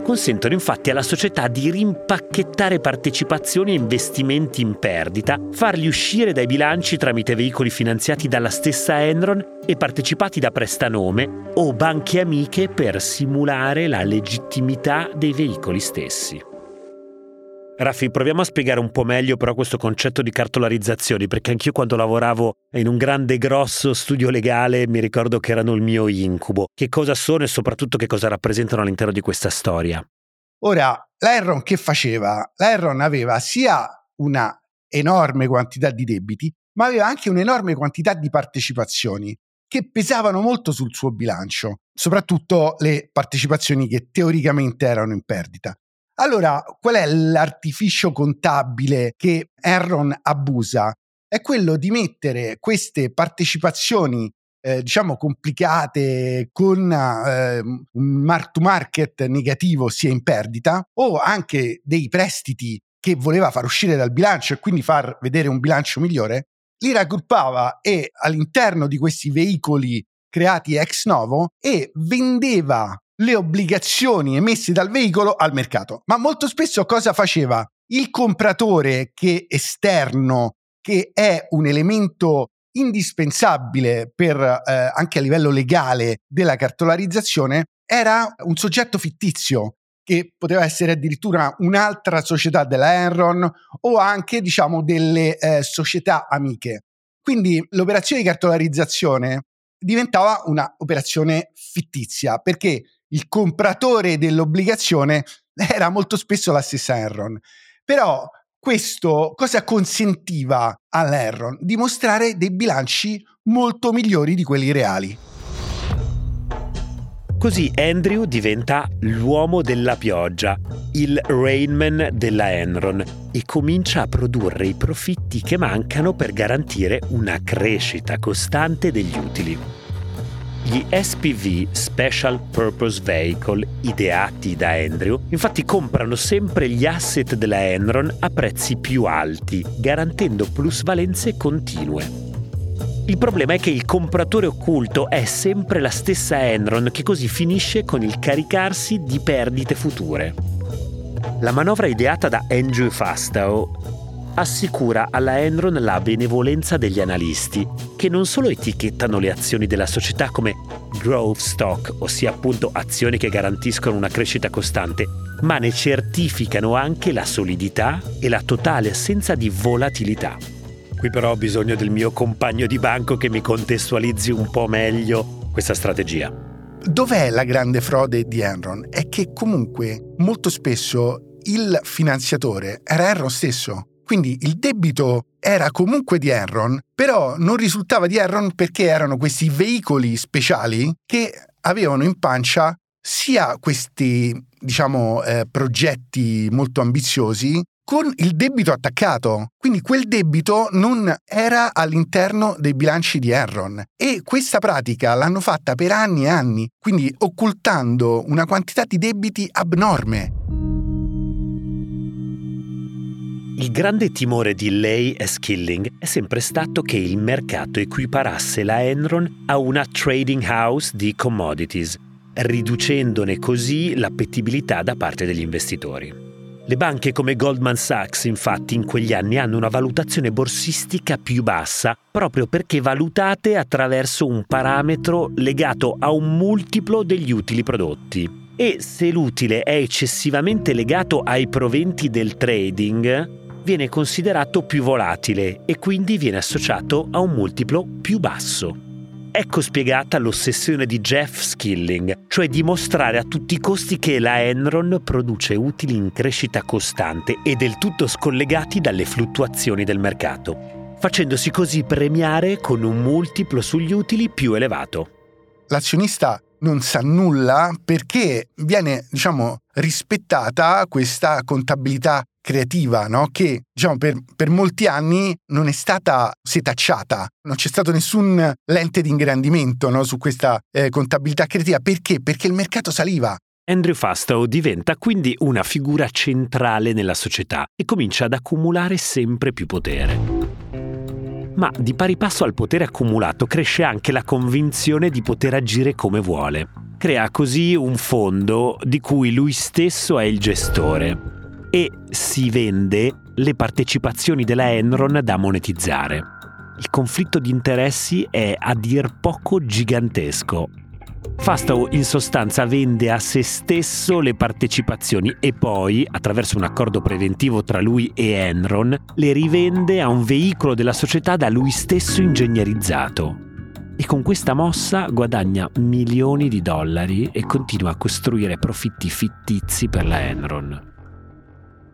consentono infatti alla società di rimpacchettare partecipazioni e investimenti in perdita, farli uscire dai bilanci tramite veicoli finanziati dalla stessa Enron e partecipati da prestanome o banche amiche per simulare la legittimità dei veicoli stessi. Raffi, proviamo a spiegare un po' meglio però questo concetto di cartolarizzazioni, perché anch'io quando lavoravo in un grande grosso studio legale mi ricordo che erano il mio incubo. Che cosa sono e soprattutto che cosa rappresentano all'interno di questa storia? Ora, l'Enron che faceva? L'Enron aveva sia una enorme quantità di debiti, ma aveva anche un'enorme quantità di partecipazioni che pesavano molto sul suo bilancio, soprattutto le partecipazioni che teoricamente erano in perdita. Allora, qual è l'artificio contabile che Enron abusa? È quello di mettere queste partecipazioni eh, diciamo complicate con eh, un mark to market negativo sia in perdita o anche dei prestiti che voleva far uscire dal bilancio e quindi far vedere un bilancio migliore, li raggruppava e all'interno di questi veicoli creati ex novo e vendeva le obbligazioni emesse dal veicolo al mercato. Ma molto spesso cosa faceva? Il compratore che esterno, che è un elemento indispensabile per eh, anche a livello legale della cartolarizzazione, era un soggetto fittizio che poteva essere addirittura un'altra società della Enron o anche diciamo delle eh, società amiche. Quindi l'operazione di cartolarizzazione diventava un'operazione fittizia perché il compratore dell'obbligazione era molto spesso la stessa Enron. Però questo cosa consentiva all'Enron? Dimostrare dei bilanci molto migliori di quelli reali. Così Andrew diventa l'uomo della pioggia, il Rainman della Enron e comincia a produrre i profitti che mancano per garantire una crescita costante degli utili. Gli SPV Special Purpose Vehicle ideati da Andrew infatti comprano sempre gli asset della Enron a prezzi più alti, garantendo plusvalenze continue. Il problema è che il compratore occulto è sempre la stessa Enron che così finisce con il caricarsi di perdite future. La manovra ideata da Andrew Fastow assicura alla Enron la benevolenza degli analisti, che non solo etichettano le azioni della società come growth stock, ossia appunto azioni che garantiscono una crescita costante, ma ne certificano anche la solidità e la totale assenza di volatilità. Qui però ho bisogno del mio compagno di banco che mi contestualizzi un po' meglio questa strategia. Dov'è la grande frode di Enron? È che comunque molto spesso il finanziatore era Enron stesso. Quindi il debito era comunque di Enron, però non risultava di Enron perché erano questi veicoli speciali che avevano in pancia sia questi, diciamo, eh, progetti molto ambiziosi, con il debito attaccato. Quindi quel debito non era all'interno dei bilanci di Enron e questa pratica l'hanno fatta per anni e anni, quindi occultando una quantità di debiti abnorme. Il grande timore di lei e Skilling è sempre stato che il mercato equiparasse la Enron a una trading house di commodities, riducendone così l'appetibilità da parte degli investitori. Le banche come Goldman Sachs infatti in quegli anni hanno una valutazione borsistica più bassa proprio perché valutate attraverso un parametro legato a un multiplo degli utili prodotti. E se l'utile è eccessivamente legato ai proventi del trading, viene considerato più volatile e quindi viene associato a un multiplo più basso. Ecco spiegata l'ossessione di Jeff Skilling, cioè dimostrare a tutti i costi che la Enron produce utili in crescita costante e del tutto scollegati dalle fluttuazioni del mercato, facendosi così premiare con un multiplo sugli utili più elevato. L'azionista non sa nulla perché viene, diciamo, rispettata questa contabilità creativa, no? che diciamo, per, per, molti anni non è stata setacciata, non c'è stato nessun lente di ingrandimento no? su questa eh, contabilità creativa. Perché? Perché il mercato saliva. Andrew Fastow diventa quindi una figura centrale nella società e comincia ad accumulare sempre più potere. Ma di pari passo al potere accumulato cresce anche la convinzione di poter agire come vuole. Crea così un fondo di cui lui stesso è il gestore e si vende le partecipazioni della Enron da monetizzare. Il conflitto di interessi è a dir poco gigantesco. Fastow in sostanza vende a se stesso le partecipazioni e poi, attraverso un accordo preventivo tra lui e Enron, le rivende a un veicolo della società da lui stesso ingegnerizzato. E con questa mossa guadagna milioni di dollari e continua a costruire profitti fittizi per la Enron.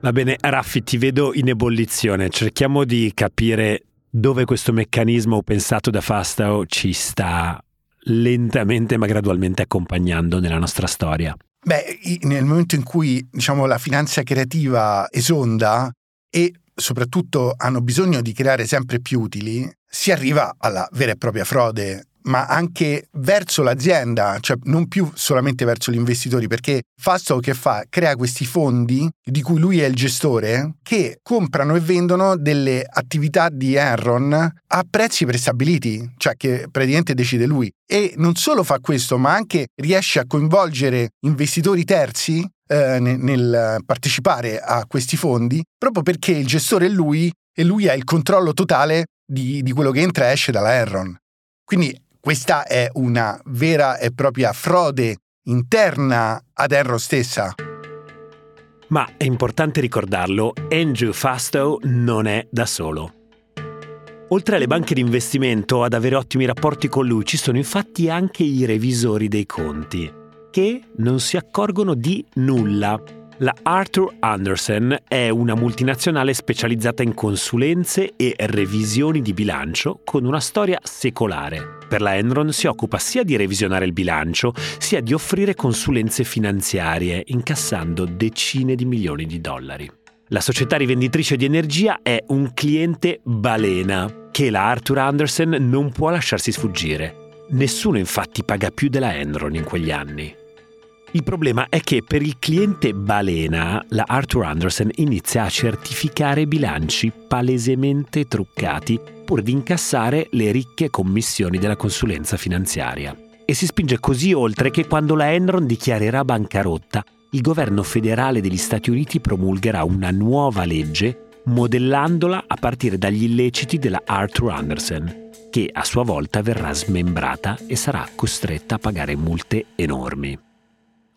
Va bene, Raffi, ti vedo in ebollizione. Cerchiamo di capire dove questo meccanismo pensato da Fastao ci sta lentamente ma gradualmente accompagnando nella nostra storia. Beh, nel momento in cui diciamo, la finanza creativa esonda e soprattutto hanno bisogno di creare sempre più utili, si arriva alla vera e propria frode ma anche verso l'azienda, cioè non più solamente verso gli investitori, perché Fastow che fa? Crea questi fondi di cui lui è il gestore che comprano e vendono delle attività di Enron a prezzi prestabiliti, cioè che praticamente decide lui. E non solo fa questo, ma anche riesce a coinvolgere investitori terzi eh, nel partecipare a questi fondi, proprio perché il gestore è lui e lui ha il controllo totale di, di quello che entra e esce dalla Enron. Quindi questa è una vera e propria frode interna ad Enron stessa. Ma è importante ricordarlo, Andrew Fastow non è da solo. Oltre alle banche di investimento ad avere ottimi rapporti con lui ci sono infatti anche i revisori dei conti, che non si accorgono di nulla. La Arthur Andersen è una multinazionale specializzata in consulenze e revisioni di bilancio con una storia secolare. Per la Enron si occupa sia di revisionare il bilancio, sia di offrire consulenze finanziarie, incassando decine di milioni di dollari. La società rivenditrice di energia è un cliente balena che la Arthur Andersen non può lasciarsi sfuggire. Nessuno infatti paga più della Enron in quegli anni. Il problema è che per il cliente balena la Arthur Andersen inizia a certificare bilanci palesemente truccati pur di incassare le ricche commissioni della consulenza finanziaria. E si spinge così oltre che quando la Enron dichiarerà bancarotta, il governo federale degli Stati Uniti promulgherà una nuova legge modellandola a partire dagli illeciti della Arthur Andersen, che a sua volta verrà smembrata e sarà costretta a pagare multe enormi.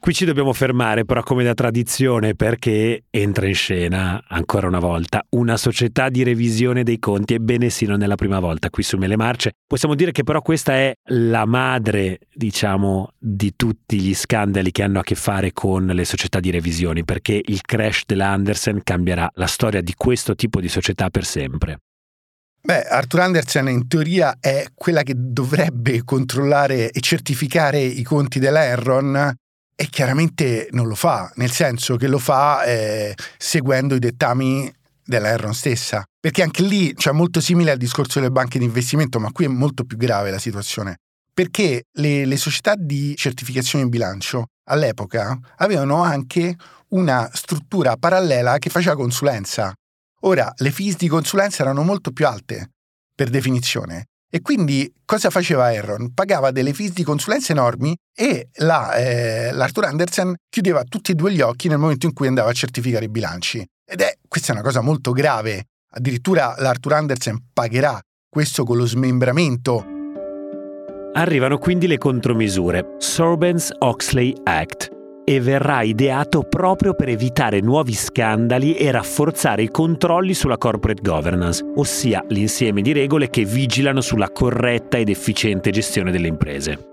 Qui ci dobbiamo fermare però come da tradizione perché entra in scena ancora una volta una società di revisione dei conti, ebbene sì non è la prima volta qui su Mele Marce. Possiamo dire che però questa è la madre, diciamo, di tutti gli scandali che hanno a che fare con le società di revisioni perché il crash della Andersen cambierà la storia di questo tipo di società per sempre. Beh, Arthur Andersen in teoria è quella che dovrebbe controllare e certificare i conti dell'Enron e chiaramente non lo fa, nel senso che lo fa eh, seguendo i dettami della Enron stessa. Perché anche lì, cioè molto simile al discorso delle banche di investimento, ma qui è molto più grave la situazione. Perché le, le società di certificazione in bilancio all'epoca avevano anche una struttura parallela che faceva consulenza. Ora, le fees di consulenza erano molto più alte, per definizione, e quindi cosa faceva Enron? Pagava delle fees di consulenza enormi e la, eh, l'Arthur Andersen chiudeva tutti e due gli occhi nel momento in cui andava a certificare i bilanci. Ed è questa è una cosa molto grave. Addirittura l'Arthur Andersen pagherà questo con lo smembramento. Arrivano quindi le contromisure. Sorbens-Oxley Act, e verrà ideato proprio per evitare nuovi scandali e rafforzare i controlli sulla corporate governance, ossia l'insieme di regole che vigilano sulla corretta ed efficiente gestione delle imprese.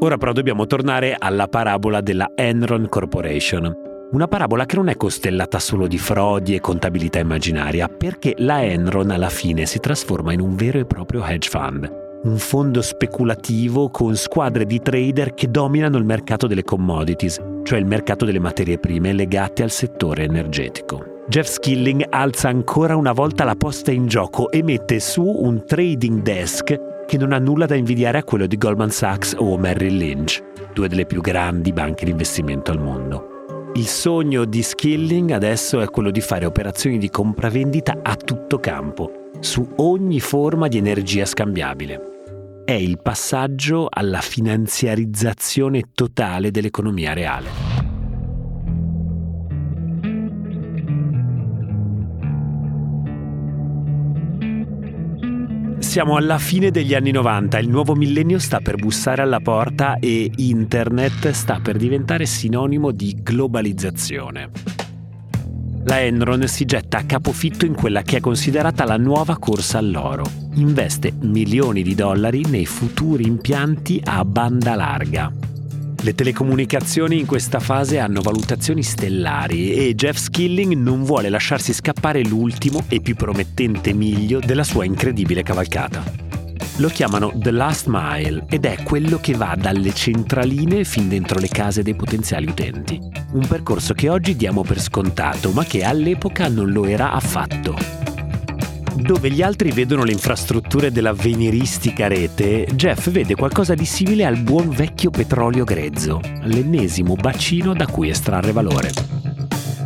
Ora però dobbiamo tornare alla parabola della Enron Corporation. Una parabola che non è costellata solo di frodi e contabilità immaginaria, perché la Enron alla fine si trasforma in un vero e proprio hedge fund un fondo speculativo con squadre di trader che dominano il mercato delle commodities, cioè il mercato delle materie prime legate al settore energetico. Jeff Skilling alza ancora una volta la posta in gioco e mette su un trading desk che non ha nulla da invidiare a quello di Goldman Sachs o Merrill Lynch, due delle più grandi banche di investimento al mondo. Il sogno di Skilling adesso è quello di fare operazioni di compravendita a tutto campo, su ogni forma di energia scambiabile è il passaggio alla finanziarizzazione totale dell'economia reale. Siamo alla fine degli anni 90, il nuovo millennio sta per bussare alla porta e internet sta per diventare sinonimo di globalizzazione la Enron si getta a capofitto in quella che è considerata la nuova corsa all'oro. Investe milioni di dollari nei futuri impianti a banda larga. Le telecomunicazioni in questa fase hanno valutazioni stellari e Jeff Skilling non vuole lasciarsi scappare l'ultimo e più promettente miglio della sua incredibile cavalcata. Lo chiamano The Last Mile ed è quello che va dalle centraline fin dentro le case dei potenziali utenti. Un percorso che oggi diamo per scontato, ma che all'epoca non lo era affatto. Dove gli altri vedono le infrastrutture dell'avveniristica rete, Jeff vede qualcosa di simile al buon vecchio petrolio grezzo, l'ennesimo bacino da cui estrarre valore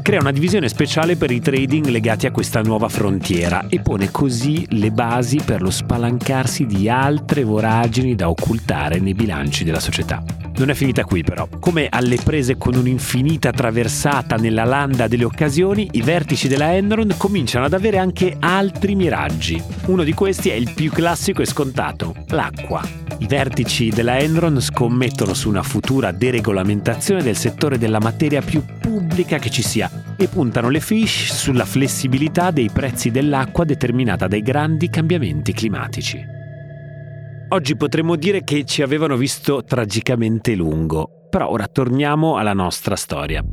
crea una divisione speciale per i trading legati a questa nuova frontiera e pone così le basi per lo spalancarsi di altre voragini da occultare nei bilanci della società. Non è finita qui però. Come alle prese con un'infinita traversata nella landa delle occasioni, i vertici della Enron cominciano ad avere anche altri miraggi. Uno di questi è il più classico e scontato, l'acqua. I vertici della Enron scommettono su una futura deregolamentazione del settore della materia più pubblica che ci sia e puntano le fish sulla flessibilità dei prezzi dell'acqua determinata dai grandi cambiamenti climatici. Oggi potremmo dire che ci avevano visto tragicamente lungo, però ora torniamo alla nostra storia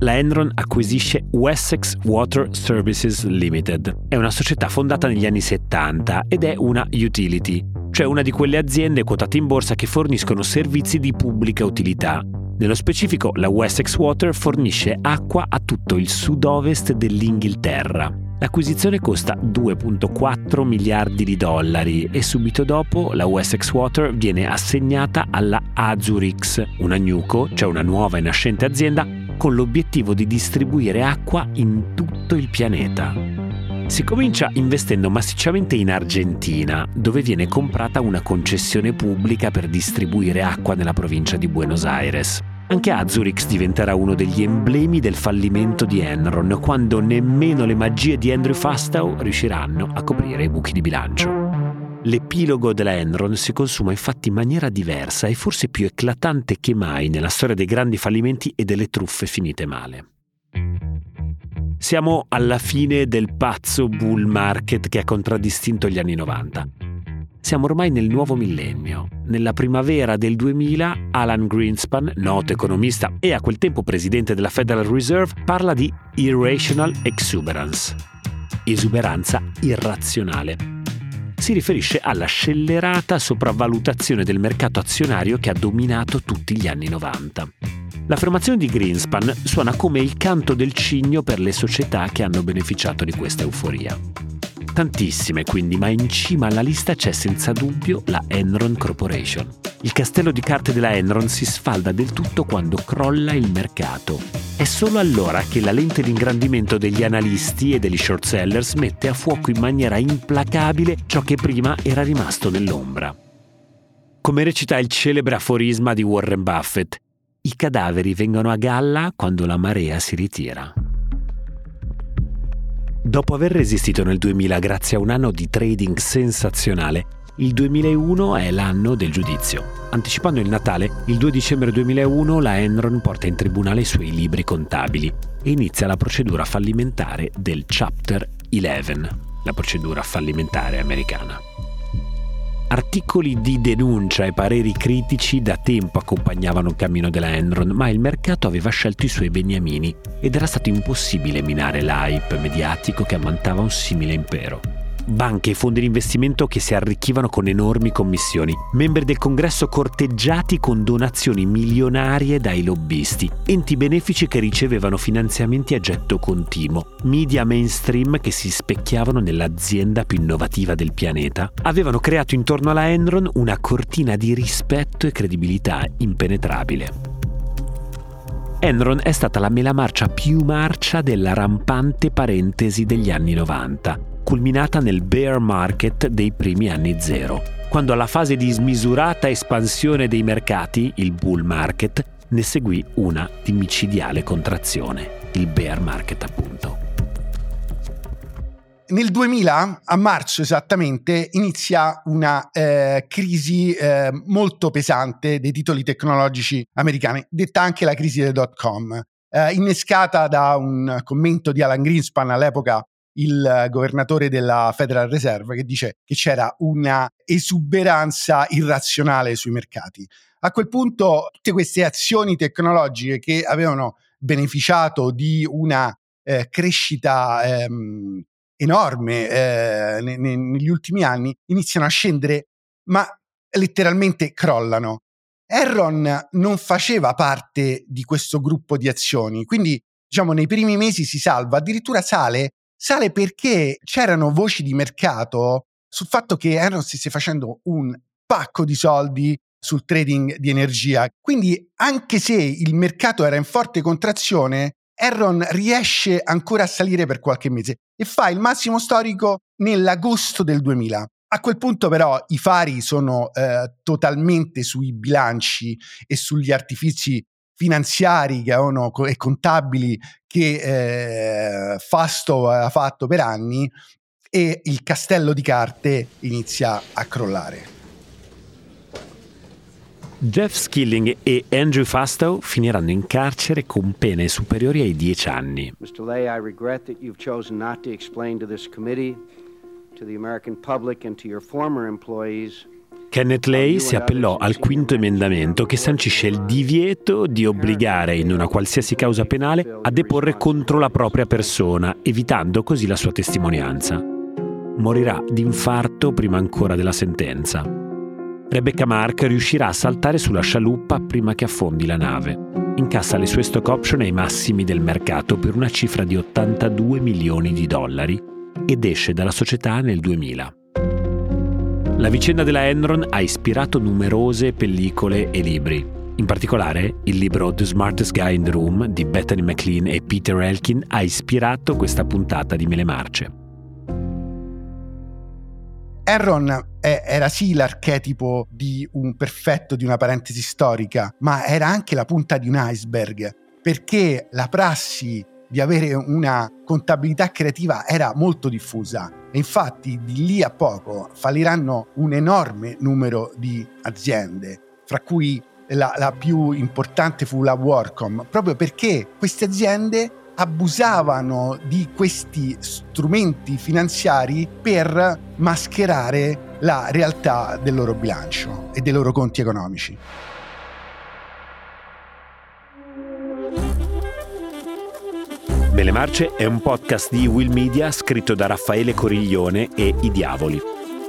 la Enron acquisisce Wessex Water Services Limited. È una società fondata negli anni 70 ed è una utility, cioè una di quelle aziende quotate in borsa che forniscono servizi di pubblica utilità. Nello specifico, la Wessex Water fornisce acqua a tutto il sud-ovest dell'Inghilterra. L'acquisizione costa 2.4 miliardi di dollari e subito dopo la Wessex Water viene assegnata alla Azurix, una Nuco, cioè una nuova e nascente azienda con l'obiettivo di distribuire acqua in tutto il pianeta. Si comincia investendo massicciamente in Argentina, dove viene comprata una concessione pubblica per distribuire acqua nella provincia di Buenos Aires. Anche Azurix diventerà uno degli emblemi del fallimento di Enron, quando nemmeno le magie di Andrew Fastow riusciranno a coprire i buchi di bilancio. L'epilogo della Enron si consuma infatti in maniera diversa e forse più eclatante che mai nella storia dei grandi fallimenti e delle truffe finite male. Siamo alla fine del pazzo bull market che ha contraddistinto gli anni 90. Siamo ormai nel nuovo millennio. Nella primavera del 2000 Alan Greenspan, noto economista e a quel tempo presidente della Federal Reserve, parla di irrational exuberance, esuberanza irrazionale si riferisce alla scellerata sopravvalutazione del mercato azionario che ha dominato tutti gli anni 90. L'affermazione di Greenspan suona come il canto del cigno per le società che hanno beneficiato di questa euforia. Tantissime quindi, ma in cima alla lista c'è senza dubbio la Enron Corporation. Il castello di carte della Enron si sfalda del tutto quando crolla il mercato. È solo allora che la lente di ingrandimento degli analisti e degli short sellers mette a fuoco in maniera implacabile ciò che prima era rimasto nell'ombra. Come recita il celebre aforisma di Warren Buffett, i cadaveri vengono a galla quando la marea si ritira. Dopo aver resistito nel 2000 grazie a un anno di trading sensazionale, il 2001 è l'anno del giudizio. Anticipando il Natale, il 2 dicembre 2001 la Enron porta in tribunale i suoi libri contabili e inizia la procedura fallimentare del Chapter 11, la procedura fallimentare americana. Articoli di denuncia e pareri critici da tempo accompagnavano il cammino della Enron, ma il mercato aveva scelto i suoi beniamini ed era stato impossibile minare l'hype mediatico che ammantava un simile impero banche e fondi di investimento che si arricchivano con enormi commissioni, membri del congresso corteggiati con donazioni milionarie dai lobbisti, enti benefici che ricevevano finanziamenti a getto continuo, media mainstream che si specchiavano nell'azienda più innovativa del pianeta, avevano creato intorno alla Enron una cortina di rispetto e credibilità impenetrabile. Enron è stata la mela marcia più marcia della rampante parentesi degli anni 90 culminata nel bear market dei primi anni zero, quando alla fase di smisurata espansione dei mercati, il bull market, ne seguì una di micidiale contrazione, il bear market appunto. Nel 2000, a marzo esattamente, inizia una eh, crisi eh, molto pesante dei titoli tecnologici americani, detta anche la crisi del dot com, eh, innescata da un commento di Alan Greenspan all'epoca il governatore della Federal Reserve che dice che c'era una esuberanza irrazionale sui mercati. A quel punto tutte queste azioni tecnologiche che avevano beneficiato di una eh, crescita ehm, enorme eh, ne, ne, negli ultimi anni iniziano a scendere, ma letteralmente crollano. Enron non faceva parte di questo gruppo di azioni, quindi diciamo nei primi mesi si salva, addirittura sale sale perché c'erano voci di mercato sul fatto che Enron stesse facendo un pacco di soldi sul trading di energia. Quindi anche se il mercato era in forte contrazione, Enron riesce ancora a salire per qualche mese e fa il massimo storico nell'agosto del 2000. A quel punto però i fari sono eh, totalmente sui bilanci e sugli artifici finanziari che avevano, e contabili che eh, Fasto ha fatto per anni e il castello di carte inizia a crollare. Jeff Skilling e Andrew Fastow finiranno in carcere con pene superiori ai 10 anni. Mr. Lay, I regret that you've chosen not to explain to this committee, to the American public and to your former employees Kenneth Lay si appellò al quinto emendamento che sancisce il divieto di obbligare in una qualsiasi causa penale a deporre contro la propria persona, evitando così la sua testimonianza. Morirà d'infarto prima ancora della sentenza. Rebecca Mark riuscirà a saltare sulla scialuppa prima che affondi la nave. Incassa le sue stock option ai massimi del mercato per una cifra di 82 milioni di dollari ed esce dalla società nel 2000. La vicenda della Enron ha ispirato numerose pellicole e libri. In particolare, il libro The Smartest Guy in the Room di Bethany McLean e Peter Elkin ha ispirato questa puntata di Mele Marce. Enron era sì l'archetipo di un perfetto di una parentesi storica, ma era anche la punta di un iceberg, perché la prassi di avere una contabilità creativa era molto diffusa e infatti di lì a poco falliranno un enorme numero di aziende, fra cui la, la più importante fu la Worcom, proprio perché queste aziende abusavano di questi strumenti finanziari per mascherare la realtà del loro bilancio e dei loro conti economici. Belle Marce è un podcast di Will Media scritto da Raffaele Coriglione e I Diavoli.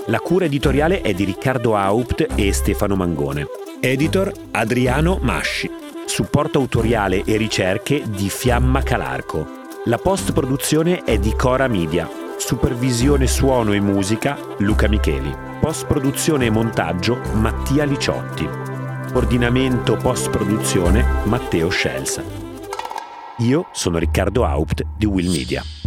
La cura editoriale è di Riccardo Haupt e Stefano Mangone. Editor Adriano Masci. Supporto autoriale e ricerche di Fiamma Calarco. La post-produzione è di Cora Media. Supervisione suono e musica Luca Micheli. Post-produzione e montaggio Mattia Liciotti. Ordinamento post-produzione Matteo Scelsa. Io sono Riccardo Haupt di Will Media.